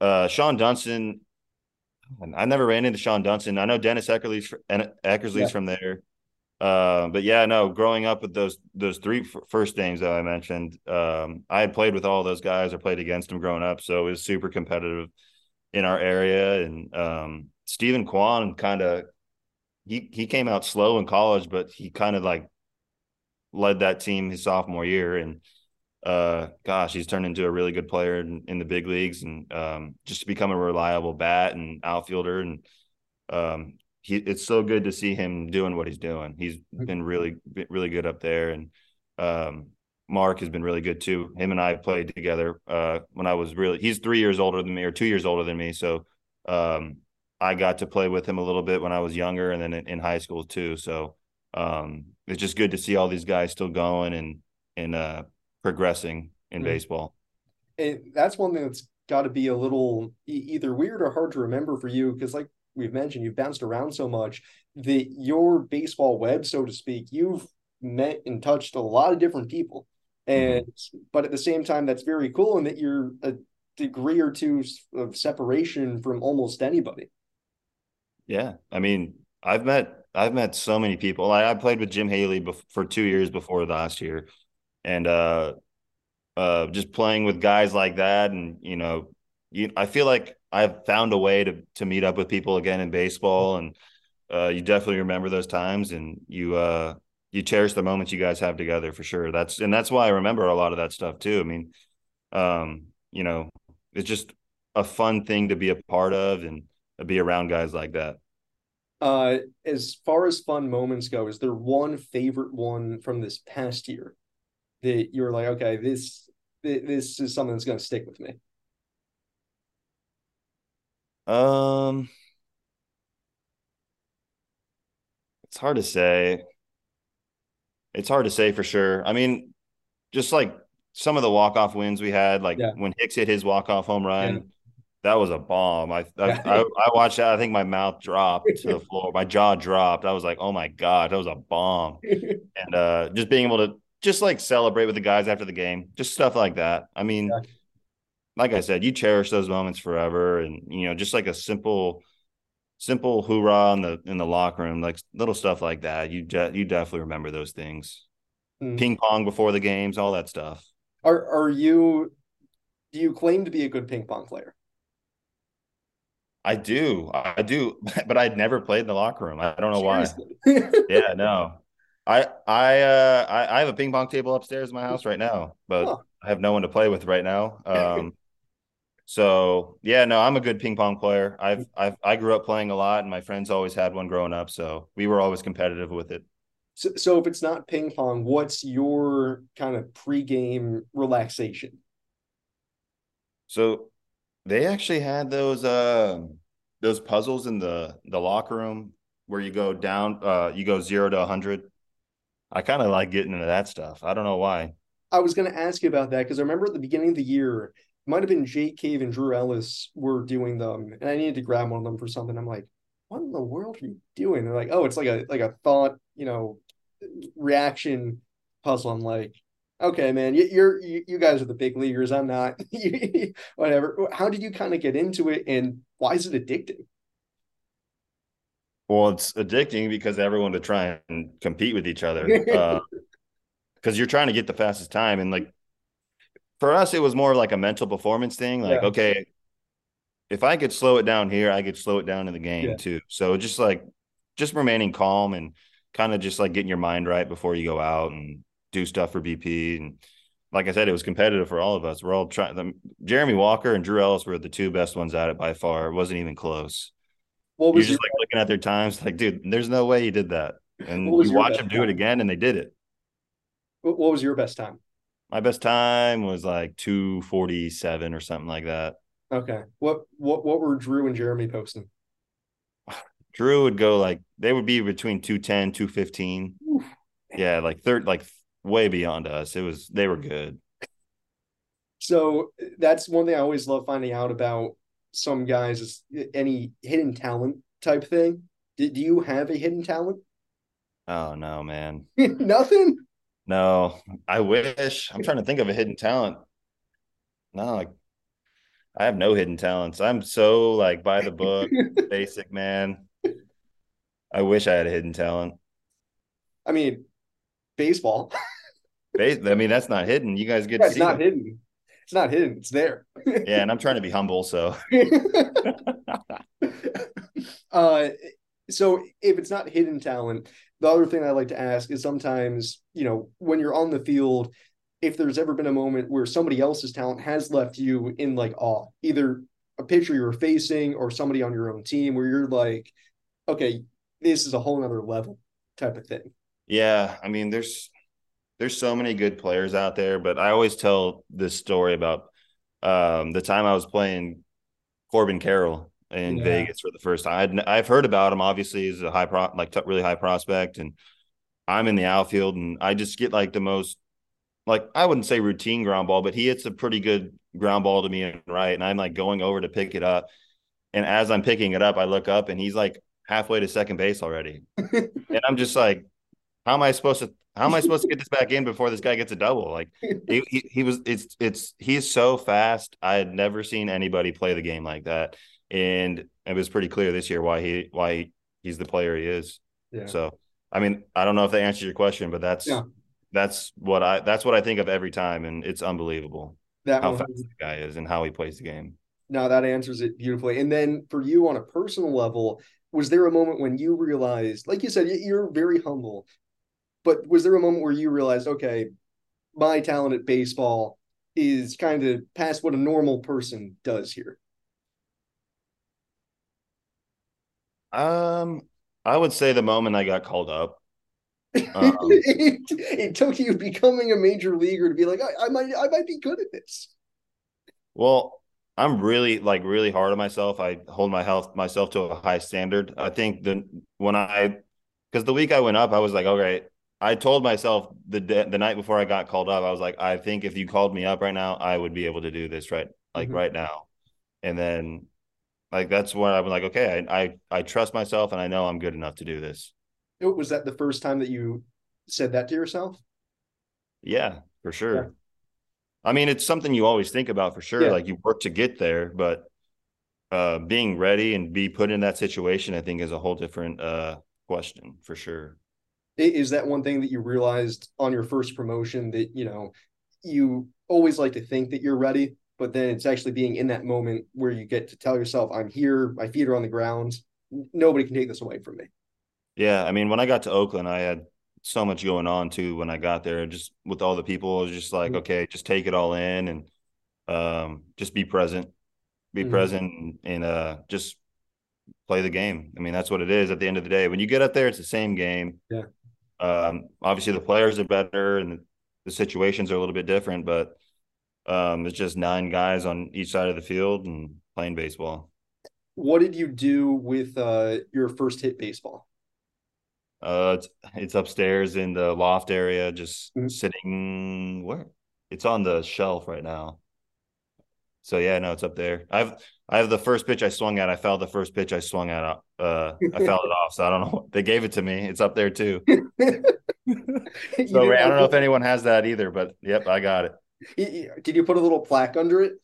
Speaker 2: uh, Shawon Dunston, I never ran into Shawon Dunston. I know Dennis Eckersley's Eckersley's yeah. from there. Uh, but yeah, no, growing up with those those three f- first names that I mentioned, um, I had played with all those guys or played against them growing up, so it was super competitive in our area. And um, Steven Kwan kind of he he came out slow in college, but he kind of like led that team his sophomore year, and uh, gosh, he's turned into a really good player in, in the big leagues and um, just to become a reliable bat and outfielder. And um, he, it's so good to see him doing what he's doing. He's been really, really good up there. And um, Mark has been really good too. Him and I played together uh, when I was really, he's three years older than me or two years older than me. So um, I got to play with him a little bit when I was younger and then in, in high school too. So um, it's just good to see all these guys still going and, and, uh, progressing in mm-hmm. baseball.
Speaker 1: And that's one thing that's got to be a little either weird or hard to remember for you because, like we've mentioned, you've bounced around so much that your baseball web, so to speak, you've met and touched a lot of different people. And mm-hmm. but at the same time, that's very cool, and that you're a degree or two of separation from almost anybody.
Speaker 2: Yeah, I mean, I've met I've met so many people. I, I played with Jim Haley bef- for two years before last year, and uh, uh, just playing with guys like that, and you know, you, I feel like I've found a way to to meet up with people again in baseball, and uh, you definitely remember those times, and you uh, you cherish the moments you guys have together for sure. That's and that's why I remember a lot of that stuff too. I mean, um, you know, it's just a fun thing to be a part of and be around guys like that.
Speaker 1: Uh, as far as fun moments go, is there one favorite one from this past year that you're like, okay, this this is something that's going to stick with me?
Speaker 2: Um, it's hard to say. It's hard to say for sure. I mean, just like some of the walk off wins we had, like yeah. when Hicks hit his walk off home run, yeah. that was a bomb. I I, I, I watched that. I think my mouth dropped to the floor. My jaw dropped. I was like, oh my god, that was a bomb. and uh, just being able to just like celebrate with the guys after the game, just stuff like that. I mean, yeah. like I said, you cherish those moments forever, and you know, just like a simple, simple hoorah in the in the locker room, like little stuff like that. You de- you definitely remember those things. Mm. Ping pong before the games, all that stuff.
Speaker 1: Are are you? Do you claim to be a good ping pong player?
Speaker 2: I do, I do, but I'd never played in the locker room. I don't know why. yeah, no. I I uh I, I, have a ping pong table upstairs in my house right now, but. I have no one to play with right now. Um, so yeah, no, I'm a good ping pong player. I've I've I grew up playing a lot, and my friends always had one growing up, so we were always competitive with it.
Speaker 1: So, so if it's not ping pong, what's your kind of pregame relaxation?
Speaker 2: So they actually had those uh those puzzles in the the locker room where you go down uh you go 0 to a 100. I kind of like getting into that stuff. I don't know why.
Speaker 1: I was going to ask you about that because I remember at the beginning of the year, might have been Jake Cave and Drew Ellis were doing them, and I needed to grab one of them for something. I'm like, what in the world are you doing? They're like, oh, it's like a like a thought, you know, reaction puzzle. I'm like, okay, man, you're you, you guys are the big leaguers. I'm not. Whatever. How did you kind of get into it, and why is it addicting?
Speaker 2: Well, it's addicting because everyone to try and compete with each other. Because uh, you're trying to get the fastest time, and like for us, it was more like a mental performance thing. Like, yeah. okay, if I could slow it down here, I could slow it down in the game yeah. too. So just like just remaining calm and kind of just like getting your mind right before you go out and do stuff for BP. And like I said, it was competitive for all of us. We're all trying. Jeremy Walker and Drew Ellis were the two best ones at it by far. It wasn't even close. What was You're just your, like looking at their times, like, dude, there's no way you did that. And you watch him do it again, and they did it.
Speaker 1: What was your best time?
Speaker 2: My best time was like 247 or something like that.
Speaker 1: Okay. What what what were Drew and Jeremy posting?
Speaker 2: Drew would go like they would be between 210, 215. Oof. Yeah, like third like way beyond us. It was they were good.
Speaker 1: So that's one thing I always love finding out about some guys is any hidden talent type thing. Do, do you have a hidden talent?
Speaker 2: Oh no, man.
Speaker 1: Nothing?
Speaker 2: No. I wish. I'm trying to think of a hidden talent. No, like I have no hidden talents. I'm so like by the book, basic man. I wish I had a hidden talent.
Speaker 1: I mean, baseball.
Speaker 2: Base, I mean, that's not hidden. You guys get
Speaker 1: yeah, it's not hidden. It's not hidden. It's there.
Speaker 2: yeah, and I'm trying to be humble, so.
Speaker 1: uh, so if it's not hidden talent, the other thing I like to ask is sometimes, you know, when you're on the field, if there's ever been a moment where somebody else's talent has left you in like awe, either a pitcher you're facing or somebody on your own team where you're like, okay, this is a whole nother level type of thing.
Speaker 2: Yeah. I mean, there's there's so many good players out there, but I always tell this story about um, the time I was playing Corbin Carroll in yeah. Vegas for the first time. i have heard about him. Obviously, he's a high pro, like really high prospect, and I'm in the outfield, and I just get like the most, like I wouldn't say routine ground ball, but he hits a pretty good ground ball to me and right, and I'm like going over to pick it up, and as I'm picking it up, I look up, and he's like halfway to second base already, and I'm just like, how am I supposed to? How am I supposed to get this back in before this guy gets a double? Like he, he, he was it's it's he's so fast. I had never seen anybody play the game like that. And it was pretty clear this year why he why he, he's the player he is. Yeah. So I mean, I don't know if that answers your question, but that's yeah. that's what I that's what I think of every time, and it's unbelievable that how fast the guy is and how he plays the game.
Speaker 1: No, that answers it beautifully. And then for you on a personal level, was there a moment when you realized, like you said, you're very humble, but was there a moment where you realized, okay, my talent at baseball is kind of past what a normal person does here?
Speaker 2: Um, I would say the moment I got called up.
Speaker 1: Um, it, it, took you becoming a major leaguer to be like, I, I might, I might be good at this.
Speaker 2: Well, I'm really like really hard on myself. I hold my health myself to a high standard. I think the when I, because the week I went up, I was like, okay, I told myself the the night before I got called up, I was like, I think if you called me up right now, I would be able to do this right, like mm-hmm. right now. and then like that's when I'm like, okay, I, I I trust myself and I know I'm good enough to do this.
Speaker 1: Was that the first time that you said that to yourself?
Speaker 2: Yeah, for sure. Yeah. I mean, it's something you always think about for sure. Yeah. Like you work to get there, but uh, being ready and be put in that situation, I think, is a whole different uh, question for sure.
Speaker 1: Is that one thing that you realized on your first promotion that you know you always like to think that you're ready, but then it's actually being in that moment where you get to tell yourself, "I'm here. My feet are on the ground. Nobody can take this away from me."
Speaker 2: Yeah, I mean, when I got to Oakland, I had so much going on too. When I got there, just with all the people, I was just like, mm-hmm. okay, just take it all in and um, just be present, be mm-hmm. present, and uh, just play the game. I mean, that's what it is. At the end of the day, when you get up there, it's the same game.
Speaker 1: Yeah.
Speaker 2: Um, obviously, the players are better and the situations are a little bit different, but um, it's just nine guys on each side of the field and playing baseball.
Speaker 1: What did you do with uh, your first hit baseball?
Speaker 2: Uh, it's, it's upstairs in the loft area, just mm-hmm. sitting where it's on the shelf right now. So yeah, no, it's up there. I've I have the first pitch I swung at. I fouled the first pitch I swung at. Uh, I fouled it off. So I don't know. They gave it to me. It's up there too. so I don't know if anyone has that either, but yep, I got
Speaker 1: it. Did you put a little plaque under it,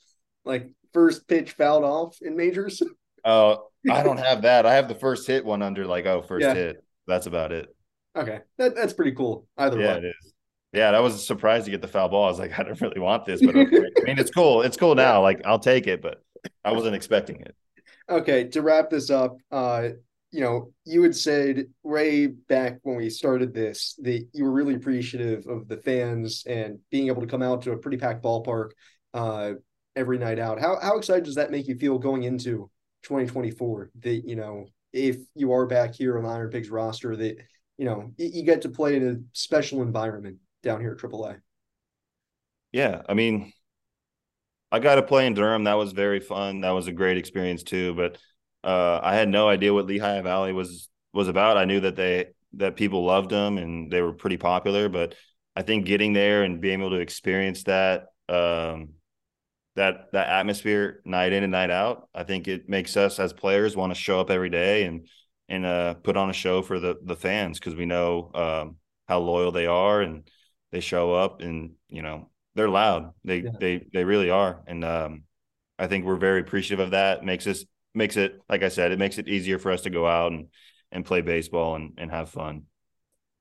Speaker 1: like first pitch fouled off in majors?
Speaker 2: Oh, uh, I don't have that. I have the first hit one under like oh first yeah. hit. That's about it.
Speaker 1: Okay, that, that's pretty cool. Either
Speaker 2: yeah,
Speaker 1: way.
Speaker 2: it is yeah, that was a surprise to get the foul ball. I was like, I don't really want this, but okay. I mean, it's cool. It's cool now. Like, I'll take it, but I wasn't expecting it.
Speaker 1: Okay, to wrap this up, uh, you know, you had said way back when we started this that you were really appreciative of the fans and being able to come out to a pretty packed ballpark uh, every night out. How how excited does that make you feel going into 2024? That you know, if you are back here on the IronPigs roster, that you know you get to play in a special environment down here at AAA.
Speaker 2: Yeah, I mean, I got to play in Durham. That was very fun. That was a great experience too. But uh, I had no idea what Lehigh Valley was was about. I knew that they that people loved them and they were pretty popular. But I think getting there and being able to experience that um, that that atmosphere night in and night out, I think it makes us as players want to show up every day and and uh, put on a show for the the fans because we know um, how loyal they are and they show up and you know they're loud. They yeah. they they really are, and um, I think we're very appreciative of that. Makes us makes it like I said, it makes it easier for us to go out and and play baseball and and have fun.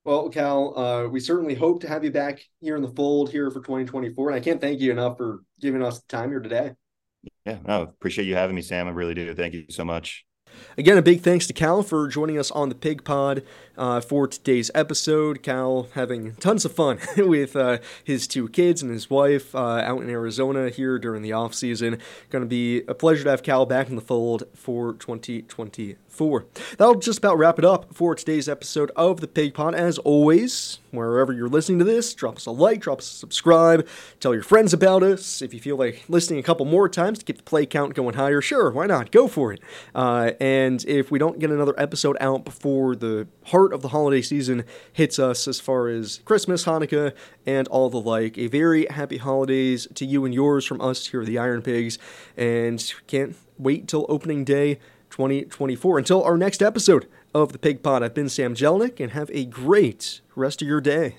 Speaker 1: Well, Cal, uh, we certainly hope to have you back here in the fold here for 2024. And I can't thank you enough for giving us the time here today.
Speaker 2: Yeah, no, appreciate you having me, Sam. I really do. Thank you so much.
Speaker 1: Again, a big thanks to Cal for joining us on the Pig Pod uh, for today's episode. Cal having tons of fun with uh, his two kids and his wife uh, out in Arizona here during the off season. Going to be a pleasure to have Cal back in the fold for 2024. That'll just about wrap it up for today's episode of the Pig Pod. As always, wherever you're listening to this, drop us a like, drop us a subscribe, tell your friends about us. If you feel like listening a couple more times to get the play count going higher, sure, why not? Go for it. Uh, and if we don't get another episode out before the heart of the holiday season hits us, as far as Christmas, Hanukkah, and all the like, a very happy holidays to you and yours from us here at the IronPigs. And can't wait till opening day 2024. Until our next episode of the Pig Pod, I've been Sam Jellinek, and have a great rest of your day.